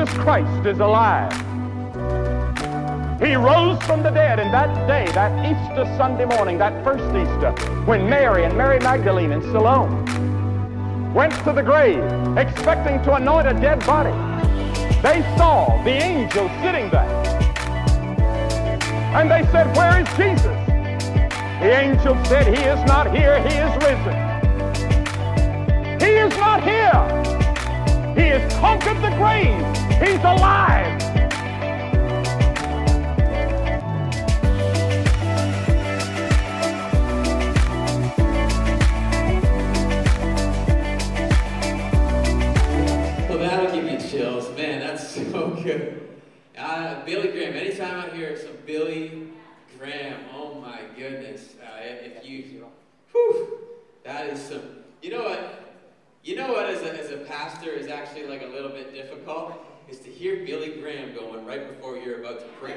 Jesus Christ is alive. He rose from the dead, and that day, that Easter Sunday morning, that first Easter, when Mary and Mary Magdalene and Salome went to the grave expecting to anoint a dead body, they saw the angel sitting there. And they said, Where is Jesus? The angel said, He is not here, He is risen. He is not here. He has conquered the grave. He's alive. Well, that'll give you chills. Man, that's so good. Uh, Billy Graham, anytime I hear some Billy Graham, oh my goodness. Uh, if you, whew, that is some, you know what? You know what, as a, as a pastor, is actually like a little bit difficult? Is to hear Billy Graham going right before you're about to preach.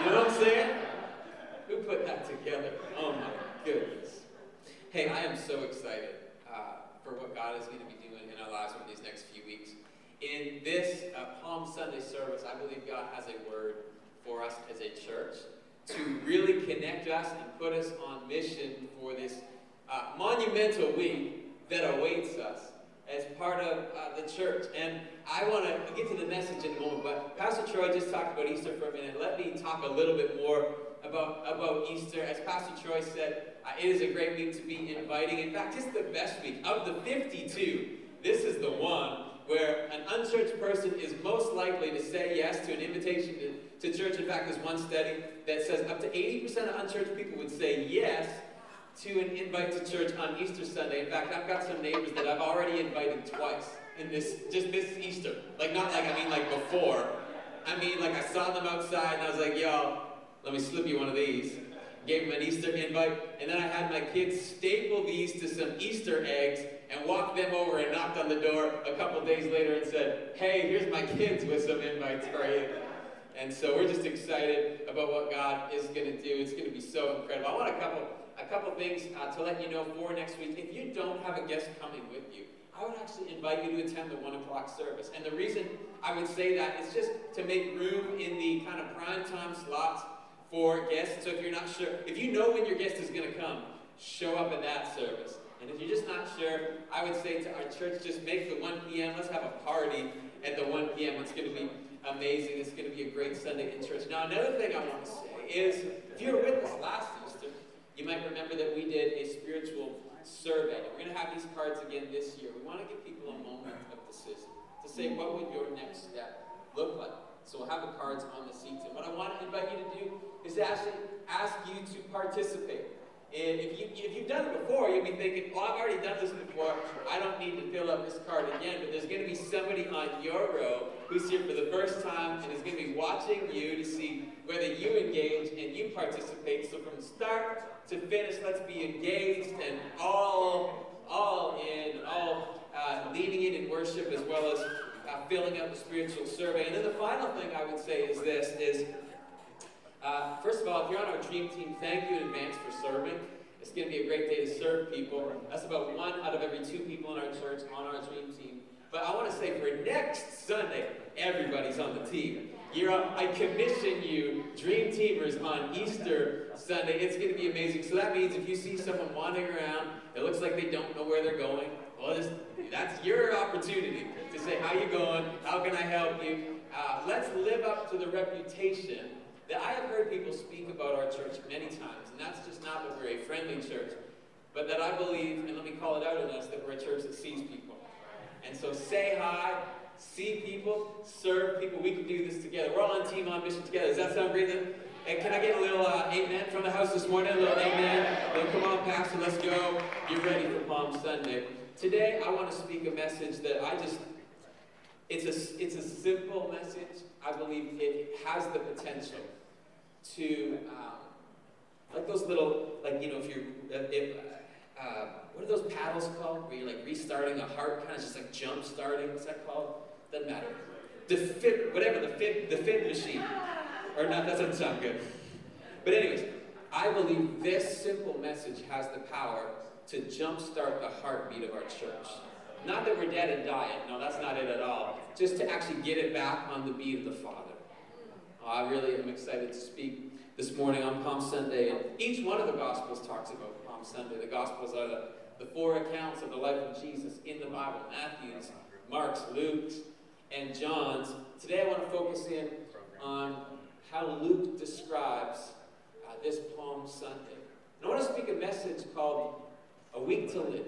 You know what I'm saying? Who put that together? Oh my goodness. Hey, I am so excited uh, for what God is going to be doing in our lives over these next few weeks. In this uh, Palm Sunday service, I believe God has a word for us as a church to really connect us and put us on mission for this uh, monumental week that awaits us as part of uh, the church. And I want to get to the message in a moment, but Pastor Troy just talked about Easter for a minute. Let me talk a little bit more about, about Easter. As Pastor Troy said, uh, it is a great week to be inviting. In fact, it's the best week. Of the 52, this is the one where an unchurched person is most likely to say yes to an invitation to, to church. In fact, there's one study that says up to 80% of unchurched people would say yes to an invite to church on Easter Sunday. In fact, I've got some neighbors that I've already invited twice in this, just this Easter. Like, not like, I mean like before. I mean, like I saw them outside and I was like, yo, let me slip you one of these. Gave them an Easter invite, and then I had my kids staple these to some Easter eggs and walked them over and knocked on the door a couple days later and said, hey, here's my kids with some invites for you. And so we're just excited about what God is going to do. It's going to be so incredible. I want a couple, a couple things uh, to let you know for next week. If you don't have a guest coming with you, I would actually invite you to attend the one o'clock service. And the reason I would say that is just to make room in the kind of prime time slots for guests. So if you're not sure, if you know when your guest is going to come, show up at that service. And if you're just not sure, I would say to our church, just make the 1 p.m. Let's have a party at the 1 p.m. It's going to be amazing. It's going to be a great Sunday in church. Now, another thing I want to say is, if you were with us last you might remember that we did a spiritual survey. We're going to have these cards again this year. We want to give people a moment of decision to say, what would your next step look like? So we'll have the cards on the seats. And what I want to invite you to do is actually ask you to participate. And if, you, if you've done it before, you'll be thinking, well, I've already done this before. I don't need to fill up this card again. But there's going to be somebody on your row who's here for the first time and is going to be watching you to see whether you engage and you participate. So from start to finish, let's be engaged and all, all in, all uh, leaning in in worship as well as uh, filling out the spiritual survey. And then the final thing I would say is this, is uh, first of all, if you're on our dream team, thank you in advance for serving. It's going to be a great day to serve people. That's about one out of every two people in our church on our dream team. But I want to say for next Sunday, everybody's on the team. You're I commission you, dream teamers, on Easter Sunday. It's going to be amazing. So that means if you see someone wandering around, it looks like they don't know where they're going. Well, this, that's your opportunity to say, how you going? How can I help you? Uh, let's live up to the reputation that I have heard people speak about our church many times, and that's just not that we're a friendly church, but that I believe, and let me call it out in us, that we're a church that sees people. And so say hi, see people, serve people. We can do this together. We're all on team on mission together. Does that sound great? And can I get a little uh, amen from the house this morning? A little amen. Come on, Pastor, let's go. You're ready for Palm Sunday. Today, I want to speak a message that I just, it's a, it's a simple message. I believe it has the potential to, um, like those little, like, you know, if you're, if, uh, what are those paddles called? Where you're like restarting a heart, kind of just like jump starting. What's that called? Doesn't matter. The fit, whatever, the fit, the fit machine. Or not, that doesn't sound good. But anyways, I believe this simple message has the power to jumpstart the heartbeat of our church. Not that we're dead and dying. No, that's not it at all. Just to actually get it back on the beat of the Father. Oh, I really am excited to speak this morning on Palm Sunday. And each one of the Gospels talks about Palm Sunday. The Gospels are the, the four accounts of the life of Jesus in the Bible Matthew's, Mark's, Luke's, and John's. Today I want to focus in on how Luke describes uh, this Palm Sunday. And I want to speak a message called A Week to Live.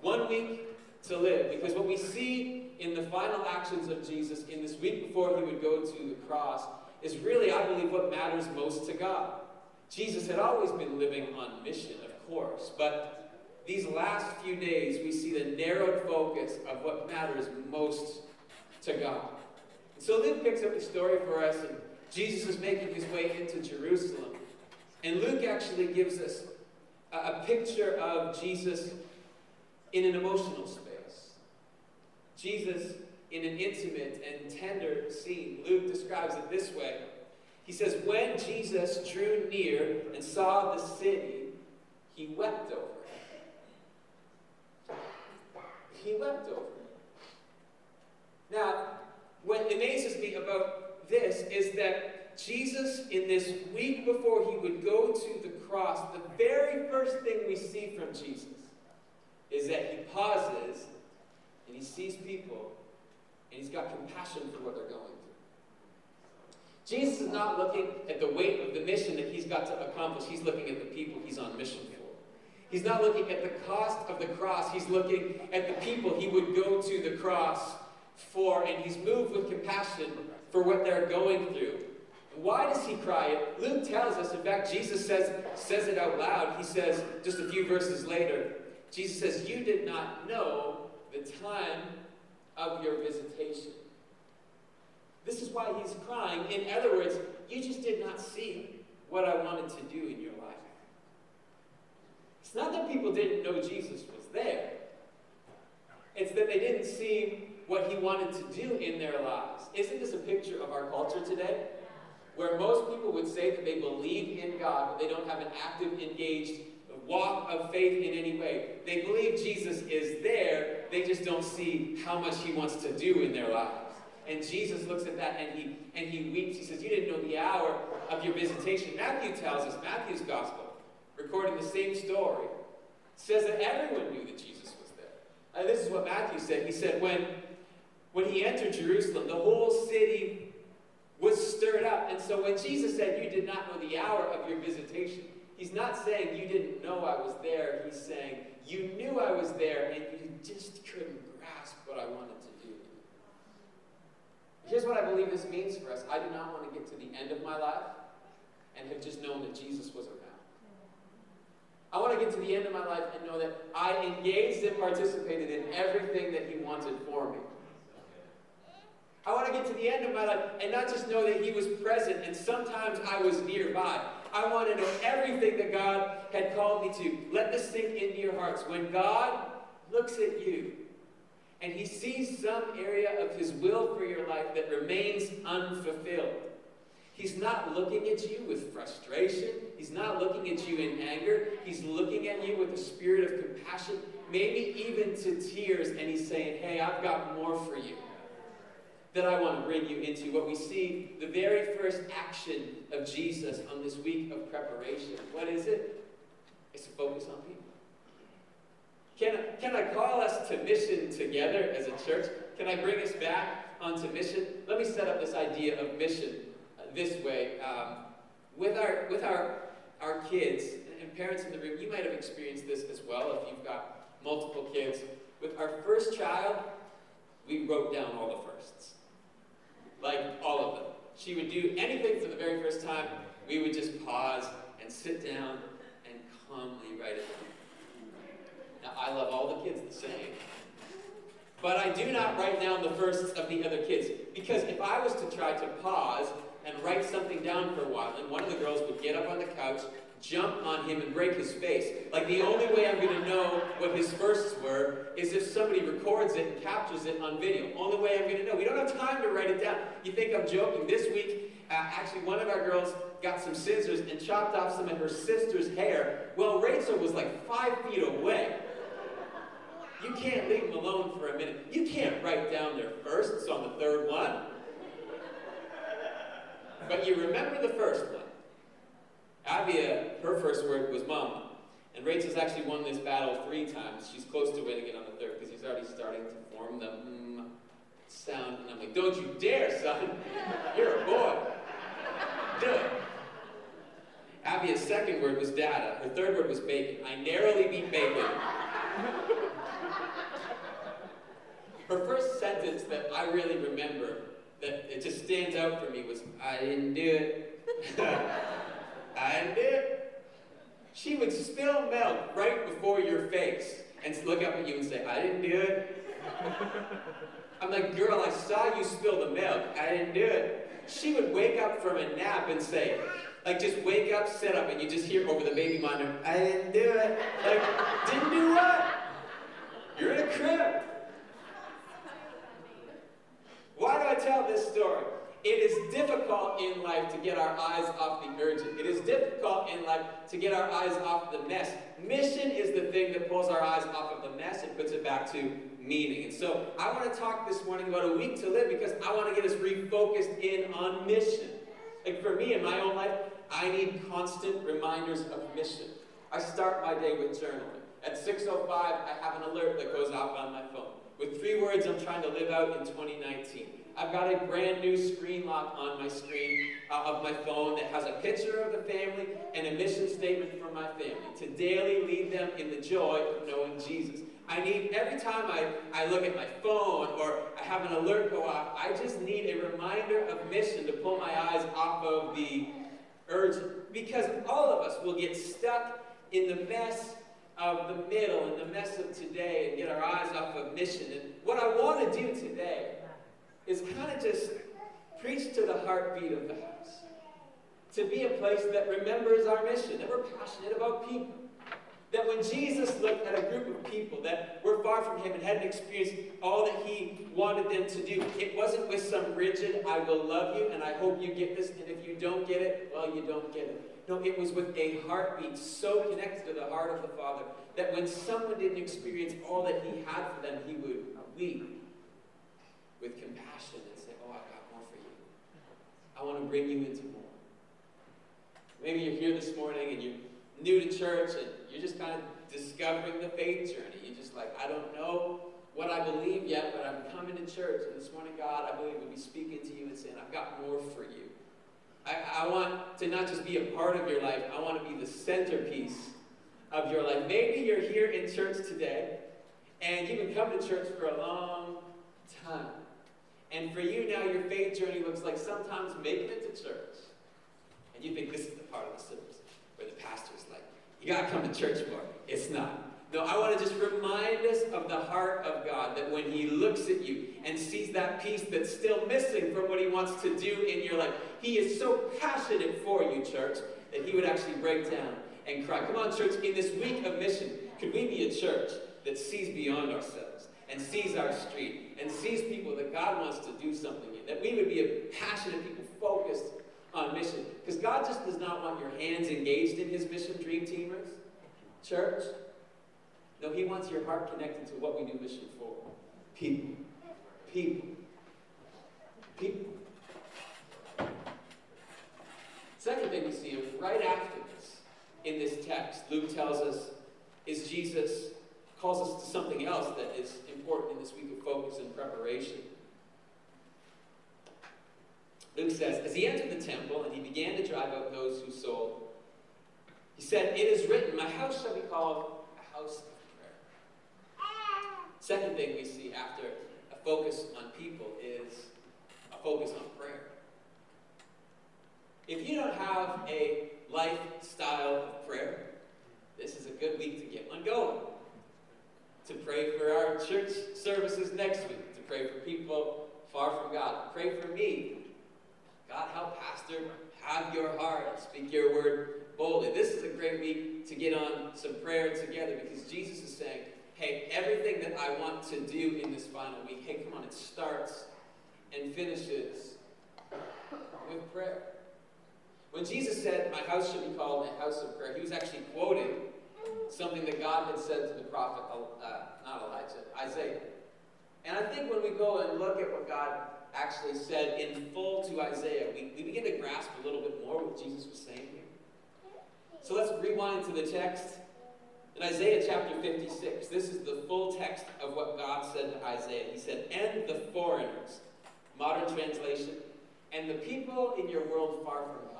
One week to live. Because what we see in the final actions of Jesus in this week before he would go to the cross is really, I believe, what matters most to God. Jesus had always been living on mission, of course, but these last few days we see the narrowed focus of what matters most to God. So Luke picks up the story for us, and Jesus is making his way into Jerusalem. And Luke actually gives us a, a picture of Jesus in an emotional space. Jesus, in an intimate and tender scene, Luke describes it this way. He says, When Jesus drew near and saw the city, he wept over it. He wept over it. Now, what amazes me about this is that Jesus, in this week before he would go to the cross, the very first thing we see from Jesus is that he pauses and he sees people, and he's got compassion for what they're going through. Jesus is not looking at the weight of the mission that he's got to accomplish, he's looking at the people he's on mission for. He's not looking at the cost of the cross, he's looking at the people he would go to the cross for, and he's moved with compassion for what they're going through. Why does he cry? Luke tells us, in fact, Jesus says, says it out loud. He says, just a few verses later, Jesus says, You did not know the time of your visitation. This is why he's crying. In other words, you just did not see what I wanted to do in your life. It's not that people didn't know Jesus was there, it's that they didn't see what he wanted to do in their lives. Isn't this a picture of our culture today? Where most people would say that they believe in God, but they don't have an active, engaged walk of faith in any way. They believe Jesus is there, they just don't see how much he wants to do in their lives. And Jesus looks at that and he and he weeps. He says, You didn't know the hour of your visitation. Matthew tells us, Matthew's gospel, recording the same story, says that everyone knew that Jesus was there. And this is what Matthew said. He said, when, when he entered Jerusalem, the whole city was stirred up. And so when Jesus said, You did not know the hour of your visitation, He's not saying you didn't know I was there. He's saying you knew I was there and you just couldn't grasp what I wanted to do. Here's what I believe this means for us. I do not want to get to the end of my life and have just known that Jesus was around. I want to get to the end of my life and know that I engaged and participated in everything that He wanted for me. I want to get to the end of my life and not just know that He was present and sometimes I was nearby. I want to know everything that God had called me to. Let this sink into your hearts. When God looks at you and He sees some area of His will for your life that remains unfulfilled, He's not looking at you with frustration. He's not looking at you in anger. He's looking at you with a spirit of compassion, maybe even to tears, and He's saying, Hey, I've got more for you that I want to bring you into. What we see, the very first action of Jesus on this week of preparation. What is it? It's to focus on people. Can, can I call us to mission together as a church? Can I bring us back onto mission? Let me set up this idea of mission uh, this way. Um, with our, with our, our kids, and parents in the room, you might have experienced this as well if you've got multiple kids. With our first child, we wrote down all the firsts like all of them. She would do anything for the very first time. We would just pause and sit down and calmly write it down. Now, I love all the kids the same. But I do not write down the firsts of the other kids. Because if I was to try to pause and write something down for a while, and one of the girls would get up on the couch jump on him and break his face. Like the only way I'm going to know what his firsts were is if somebody records it and captures it on video. Only way I'm going to know. We don't have time to write it down. You think I'm joking? This week, uh, actually, one of our girls got some scissors and chopped off some of her sister's hair. Well, Rachel was like five feet away. You can't leave them alone for a minute. You can't write down their firsts on the third one. But you remember the first one. Avia, her first word was mama. And Rachel's actually won this battle three times. She's close to winning it on the third because he's already starting to form the mm sound. And I'm like, don't you dare, son. You're a boy. Do it. Avia's second word was data. Her third word was bacon. I narrowly beat bacon. Her first sentence that I really remember, that it just stands out for me, was, I didn't do it. I didn't do it. She would spill milk right before your face and look up at you and say, I didn't do it. I'm like, girl, I saw you spill the milk. I didn't do it. She would wake up from a nap and say, like, just wake up, sit up, and you just hear over the baby monitor, I didn't do it. Like, didn't do what? You're in a crib. Why do I tell this story? It is difficult in life to get our eyes off the urgent. It is difficult in life to get our eyes off the mess. Mission is the thing that pulls our eyes off of the mess and puts it back to meaning. And so I want to talk this morning about a week to live because I want to get us refocused in on mission. Like for me in my own life, I need constant reminders of mission. I start my day with journaling. At 6.05, I have an alert that goes off on my phone with three words I'm trying to live out in 2019. I've got a brand new screen lock on my screen uh, of my phone that has a picture of the family and a mission statement for my family to daily lead them in the joy of knowing Jesus. I need, every time I, I look at my phone or I have an alert go off, I just need a reminder of mission to pull my eyes off of the urgent. Because all of us will get stuck in the mess of the middle and the mess of today and get our eyes off of mission. And what I want to do today is kind of just preach to the heartbeat of the house. To be a place that remembers our mission, that we're passionate about people. That when Jesus looked at a group of people that were far from him and hadn't experienced all that he wanted them to do, it wasn't with some rigid, I will love you and I hope you get this, and if you don't get it, well, you don't get it. No, it was with a heartbeat so connected to the heart of the Father that when someone didn't experience all that He had for them, He would weep with compassion and say, Oh, I've got more for you. I want to bring you into more. Maybe you're here this morning and you're new to church and you're just kind of discovering the faith journey. You're just like, I don't know what I believe yet, but I'm coming to church. And this morning, God, I believe, will be speaking to you and saying, I've got more for you. I, I want to not just be a part of your life, I want to be the centerpiece of your life. Maybe you're here in church today and you've been coming to church for a long time. And for you now, your faith journey looks like sometimes making it to church. And you think this is the part of the service where the pastor's like, you got to come to church more. It's not. No, I want to just remind us of the heart of God that when He looks at you and sees that piece that's still missing from what He wants to do in your life, He is so passionate for you, church, that He would actually break down and cry. Come on, church, in this week of mission, could we be a church that sees beyond ourselves and sees our street and sees people that God wants to do something in? That we would be a passionate people focused on mission. Because God just does not want your hands engaged in His mission, dream teamers. Church, no, He wants your heart connected to what we do mission for. People. People. People. Second thing we see right after this, in this text, Luke tells us, is Jesus calls us to something else that is important in this week of focus and preparation. Luke says, As he entered the temple and he began to drive out those who sold, he said, It is written, My house shall be called a house of prayer. Second thing we see after a focus on people is a focus on prayer. If you don't have a lifestyle of prayer, this is a good week to get one going. To pray for our church services next week, to pray for people far from God, pray for me. God, help Pastor have your heart, speak your word boldly. This is a great week to get on some prayer together because Jesus is saying, hey, everything that I want to do in this final week, hey, come on, it starts and finishes with prayer. When Jesus said, My house should be called a house of prayer, he was actually quoting something that God had said to the prophet, uh, not Elijah, Isaiah. And I think when we go and look at what God actually said in full to Isaiah, we, we begin to grasp a little bit more what Jesus was saying here. So let's rewind to the text in Isaiah chapter 56. This is the full text of what God said to Isaiah. He said, And the foreigners, modern translation, and the people in your world far from God,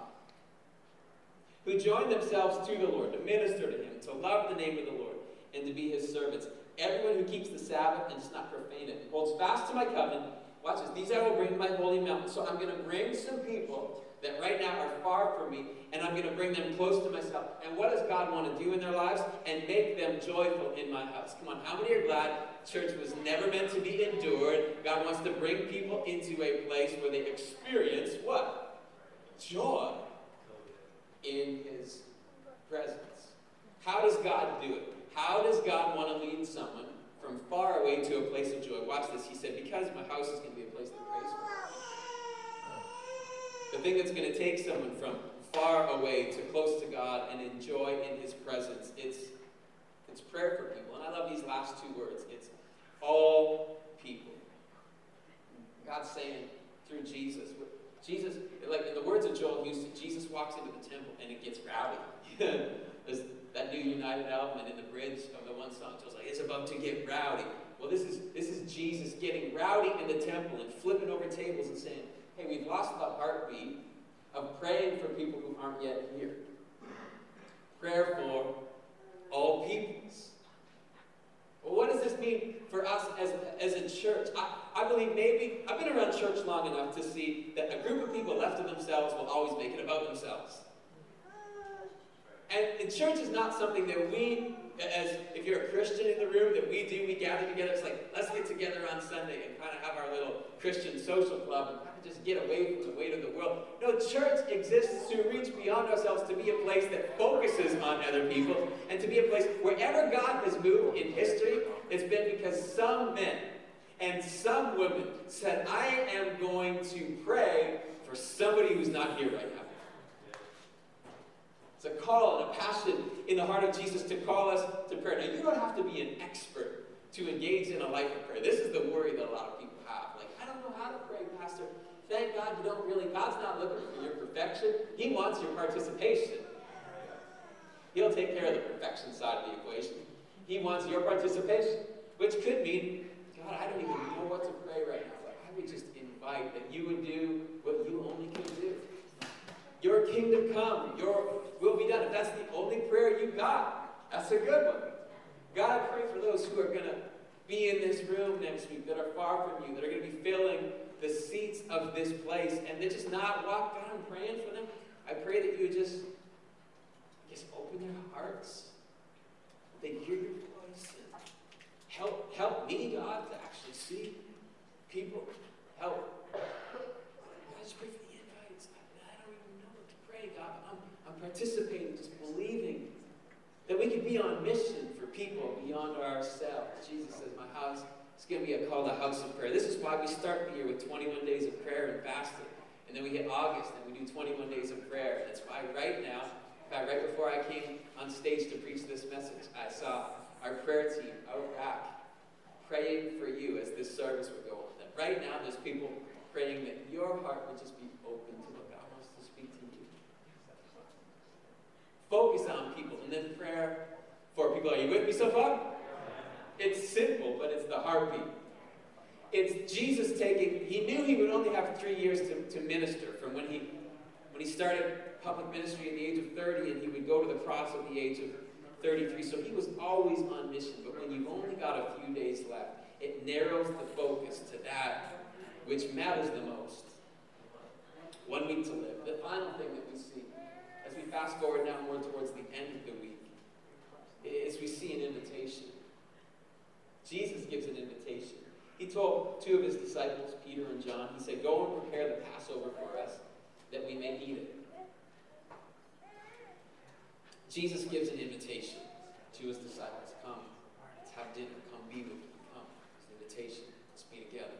who join themselves to the Lord, to minister to Him, to love the name of the Lord, and to be His servants. Everyone who keeps the Sabbath and does not profane it, holds fast to my covenant. Watch this. These I will bring to my holy mountain. So I'm going to bring some people that right now are far from me, and I'm going to bring them close to myself. And what does God want to do in their lives? And make them joyful in my house. Come on, how many are glad church was never meant to be endured? God wants to bring people into a place where they experience what? Joy in His presence. How does God do it? How does God want to lead someone from far away to a place of joy? Watch this. He said, Because my house is going to be a place that prays for the thing that's going to take someone from far away to close to God and enjoy in His presence, it's, it's prayer for people. And I love these last two words it's all people. God's saying through Jesus, Jesus, like in the words of Joel Houston, Jesus walks into the temple and it gets rowdy. There's that new United album and in the bridge of the one song, Joel's like, it's about to get rowdy. Well, this is this is Jesus getting rowdy in the temple and flipping over tables and saying, hey, we've lost the heartbeat of praying for people who aren't yet here. Prayer for all peoples. Well, what does this mean for us as, as a church? I, I believe maybe, I've been around church long enough to see that a group of people left to themselves will always make it about themselves. And, and church is not something that we as if you're a Christian in the room, that we do, we gather together. It's like, let's get together on Sunday and kind of have our little Christian social club and kind of just get away from the weight of the world. No, church exists to reach beyond ourselves, to be a place that focuses on other people, and to be a place wherever God has moved in history, it's been because some men and some women said, I am going to pray for somebody who's not here right now. It's a call and a passion in the heart of Jesus to call us to prayer. Now, you don't have to be an expert to engage in a life of prayer. This is the worry that a lot of people have. Like, I don't know how to pray, Pastor. Thank God you don't really, God's not looking for your perfection. He wants your participation. He'll take care of the perfection side of the equation. He wants your participation, which could mean, God, I don't even know what to pray right now. Like, I would just invite that you would do what you only can do. Your kingdom come, your will be done. If that's the only prayer you got, that's a good one. God, I pray for those who are going to be in this room next week that are far from you, that are going to be filling the seats of this place, and they just not walk down praying for them. I pray that you would just, just open their hearts. They hear your. Help, help me, God, to actually see people. Help. God's pray for the invites. I, don't even know what to pray, God, just I'm participating, just believing that we can be on mission for people beyond ourselves. Jesus says, My house is going to be a call to house of prayer. This is why we start the year with 21 days of prayer and fasting. And then we hit August and we do 21 days of prayer. That's why right now, in fact, right before I came on stage to preach this message, I saw our prayer team out back praying for you as this service would go on. That right now there's people praying that your heart would just be open to what God wants to speak to you. Focus on people. And then prayer for people. Are you with me so far? It's simple, but it's the heartbeat. It's Jesus taking, he knew he would only have three years to, to minister from when he when he started public ministry at the age of 30 and he would go to the cross at the age of 33. So he was always on mission. But when you've only got a few days left, it narrows the focus to that which matters the most. One week to live. The final thing that we see as we fast forward now more towards the end of the week, is we see an invitation. Jesus gives an invitation. He told two of his disciples, Peter and John, he said, Go and prepare the Passover for us that we may eat it. Jesus gives an invitation to his disciples Come, let's have dinner. Come be with me. Come. It's an invitation. Let's be together.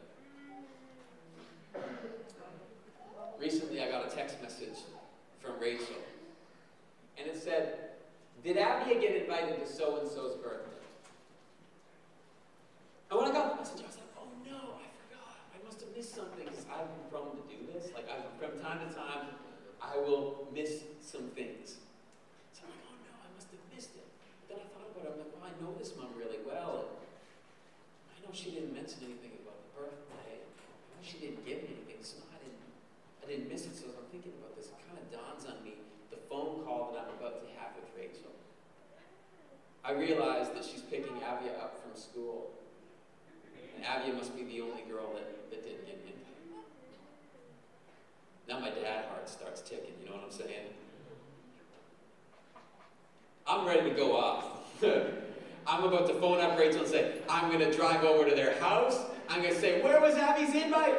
Recently, I got a text message from Rachel. And it said, Did Avia get invited to so and so's birthday? And when I got the message, I was like, oh no, I forgot. I must have missed something because I've been prone to do this. Like, I, from time to time, I will miss some things. So I'm like, oh no, I must have missed it. But. I'm like, well, I know this mom really well. And I know she didn't mention anything about the birthday. I know she didn't give me anything, so I didn't, I didn't miss it. So as I'm thinking about this, it kind of dawns on me the phone call that I'm about to have with Rachel. I realize that she's picking Avia up from school. And Avia must be the only girl that, that didn't get in. Now my dad heart starts ticking, you know what I'm saying? I'm ready to go off. I'm about to phone up Rachel and say, I'm going to drive over to their house. I'm going to say, Where was Abby's invite?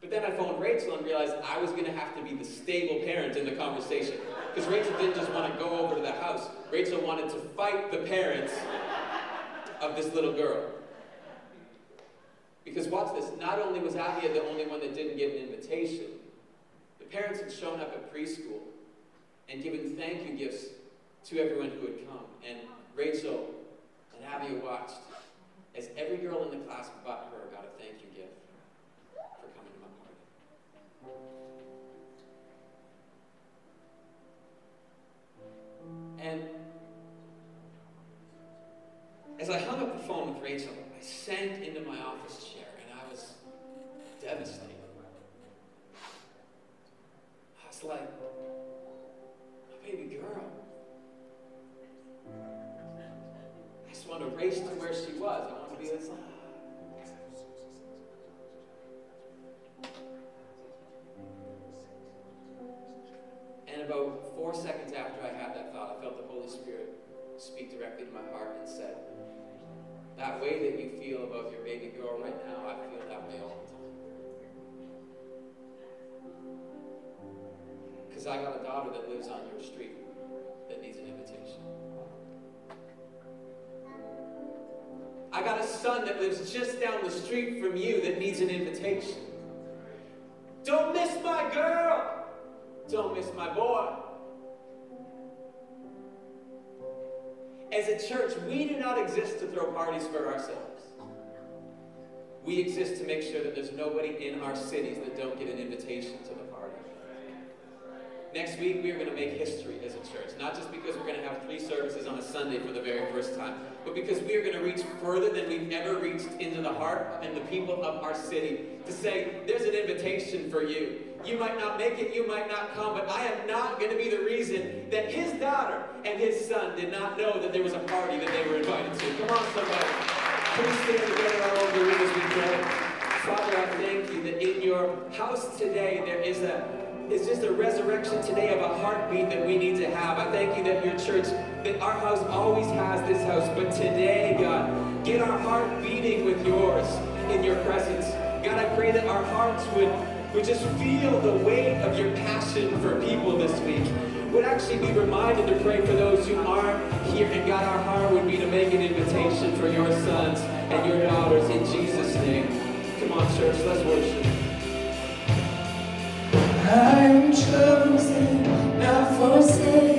But then I phoned Rachel and realized I was going to have to be the stable parent in the conversation. Because Rachel didn't just want to go over to the house, Rachel wanted to fight the parents of this little girl. Because watch this, not only was Avia the only one that didn't get an invitation, the parents had shown up at preschool and given thank you gifts to everyone who had come. And Rachel and Abby watched as every girl in the class but her got a thank you gift for coming to my party. And as I hung up the phone with Rachel, I sank into my office chair and I was devastated. I was like, was. I want to be this. And about four seconds after I had that thought, I felt the Holy Spirit speak directly to my heart and said, That way that you feel about your baby girl right now, I feel that way all the time. Because I got a daughter that lives on your street that needs an invitation. I got a son that lives just down the street from you that needs an invitation. Don't miss my girl. Don't miss my boy. As a church, we do not exist to throw parties for ourselves. We exist to make sure that there's nobody in our cities that don't get an invitation to the party. Next week, we are going to make history as a church. Not just because we're going to have three services on a Sunday for the very first time, but because we are going to reach further than we've ever reached into the heart and the people of our city to say, there's an invitation for you. You might not make it, you might not come, but I am not going to be the reason that his daughter and his son did not know that there was a party that they were invited to. Come on, somebody. Please stand together all over the room as we pray. Father, I thank you that in your house today there is a it's just a resurrection today of a heartbeat that we need to have. I thank you that your church, that our house always has this house, but today, God, get our heart beating with yours in your presence. God, I pray that our hearts would, would just feel the weight of your passion for people this week. Would actually be reminded to pray for those who aren't here, and God, our heart would be to make an invitation for your sons and your daughters in Jesus' name. Come on, church, let's worship. I'm chosen, not forsaken.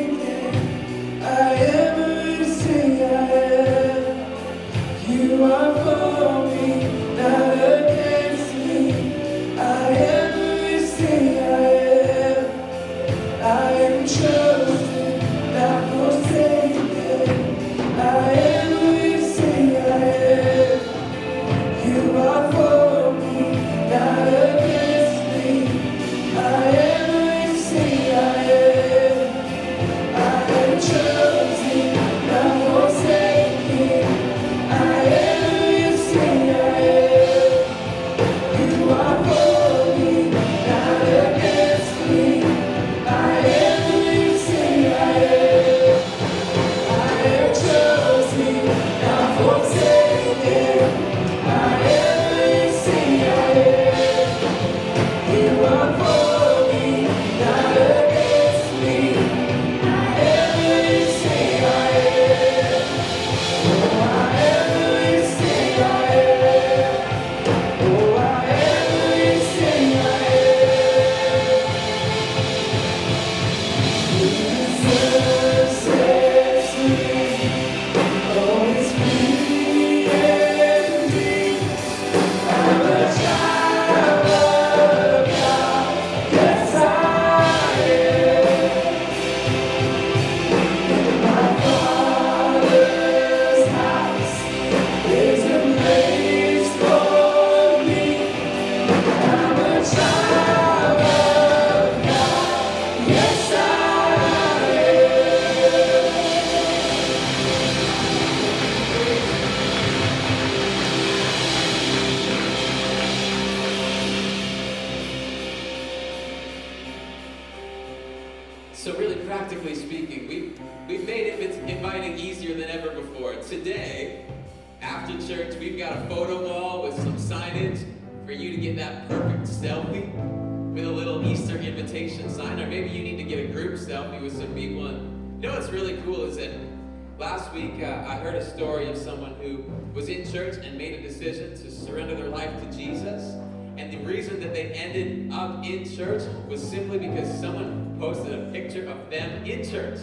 Church.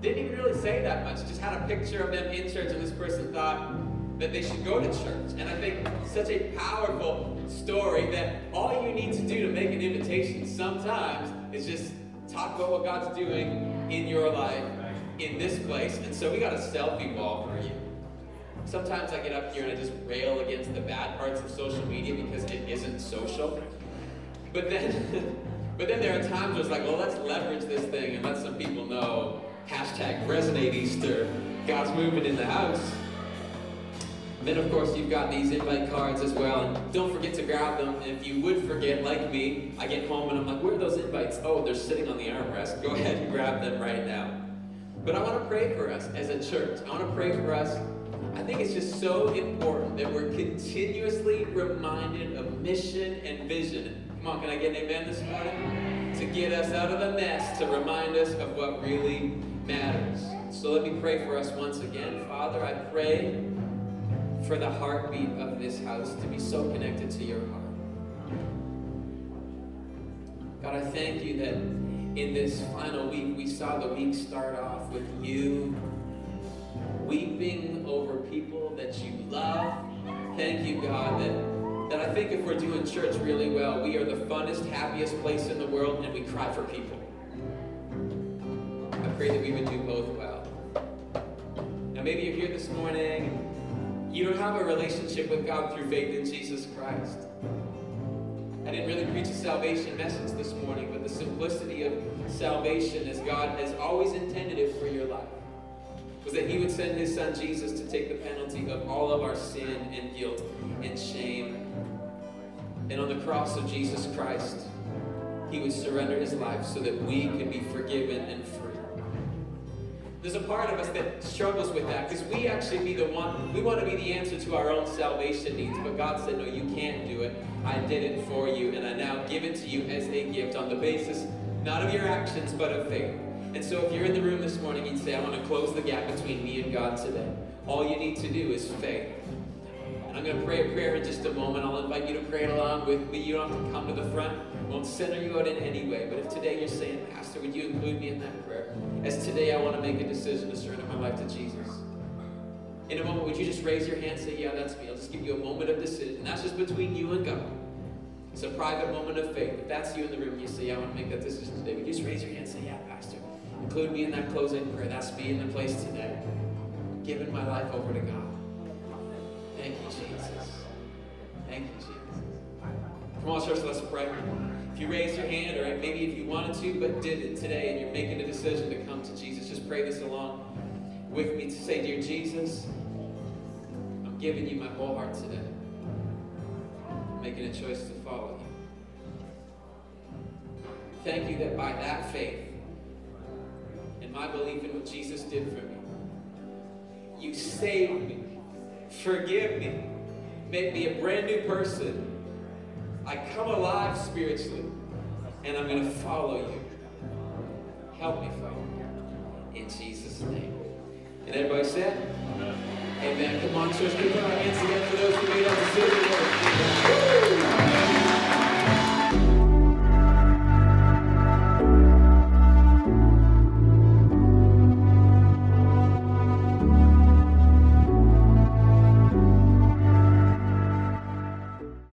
Didn't even really say that much, just had a picture of them in church, and this person thought that they should go to church. And I think such a powerful story that all you need to do to make an invitation sometimes is just talk about what God's doing in your life in this place. And so we got a selfie wall for you. Sometimes I get up here and I just rail against the bad parts of social media because it isn't social. But then, but then there are times where it's like, well, let's leverage this thing and let some people know. Hashtag resonate Easter. God's moving in the house. then, of course, you've got these invite cards as well. And don't forget to grab them. And if you would forget, like me, I get home and I'm like, where are those invites? Oh, they're sitting on the armrest. Go ahead and grab them right now. But I want to pray for us as a church. I want to pray for us I think it's just so important that we're continuously reminded of mission and vision. Come on, can I get an amen this morning? To get us out of the mess, to remind us of what really matters. So let me pray for us once again. Father, I pray for the heartbeat of this house to be so connected to your heart. God, I thank you that in this final week, we saw the week start off with you weeping over people that you love. Thank you, God, that, that I think if we're doing church really well, we are the funnest, happiest place in the world, and we cry for people. I pray that we would do both well. Now, maybe you're here this morning you don't have a relationship with God through faith in Jesus Christ. I didn't really preach a salvation message this morning, but the simplicity of salvation as God has always intended it for your life was that he would send his son Jesus to take the penalty of all of our sin and guilt and shame. And on the cross of Jesus Christ, he would surrender his life so that we could be forgiven and free. There's a part of us that struggles with that because we actually be the one, we want to be the answer to our own salvation needs. But God said, No, you can't do it. I did it for you, and I now give it to you as a gift on the basis not of your actions, but of faith. And so if you're in the room this morning, you'd say, I want to close the gap between me and God today. All you need to do is faith. I'm going to pray a prayer in just a moment. I'll invite you to pray it along with me. You don't have to come to the front. Won't center you out in any way. But if today you're saying, Pastor, would you include me in that prayer? As today I want to make a decision to surrender my life to Jesus. In a moment, would you just raise your hand and say, Yeah, that's me? I'll just give you a moment of decision. That's just between you and God. It's a private moment of faith. If that's you in the room, you say, Yeah, I want to make that decision today. Would you just raise your hand and say, Yeah, Pastor? Include me in that closing prayer. That's me in the place today. Giving my life over to God. Thank you, Jesus. Thank you, Jesus. Come on, church, let's pray. If you raised your hand, or maybe if you wanted to but didn't today, and you're making a decision to come to Jesus, just pray this along with me to say, Dear Jesus, I'm giving you my whole heart today. I'm making a choice to follow you. Thank you that by that faith, and my belief in what Jesus did for me. You saved me. Forgive me. Make me a brand new person. I come alive spiritually. And I'm going to follow you. Help me you. In Jesus' name. And everybody said? Amen. Come on, church. Give our hands together for those who made that decision.